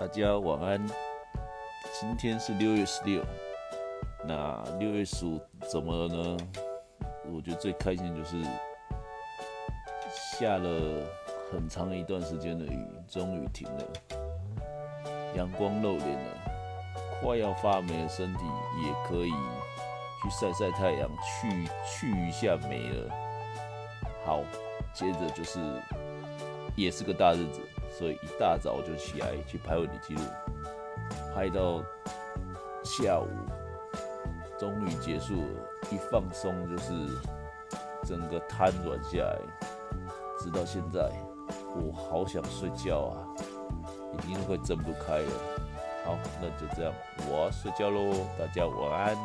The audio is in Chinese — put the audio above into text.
大家晚安。今天是六月十六，那六月十五怎么了呢？我觉得最开心就是下了很长一段时间的雨，终于停了，阳光露脸了，快要发霉的身体也可以去晒晒太阳，去去一下霉了。好，接着就是也是个大日子。所以一大早就起来去拍问题记录，拍到下午，终于结束了。一放松就是整个瘫软下来，直到现在，我好想睡觉啊，已经快睁不开了。好，那就这样，我睡觉喽，大家晚安。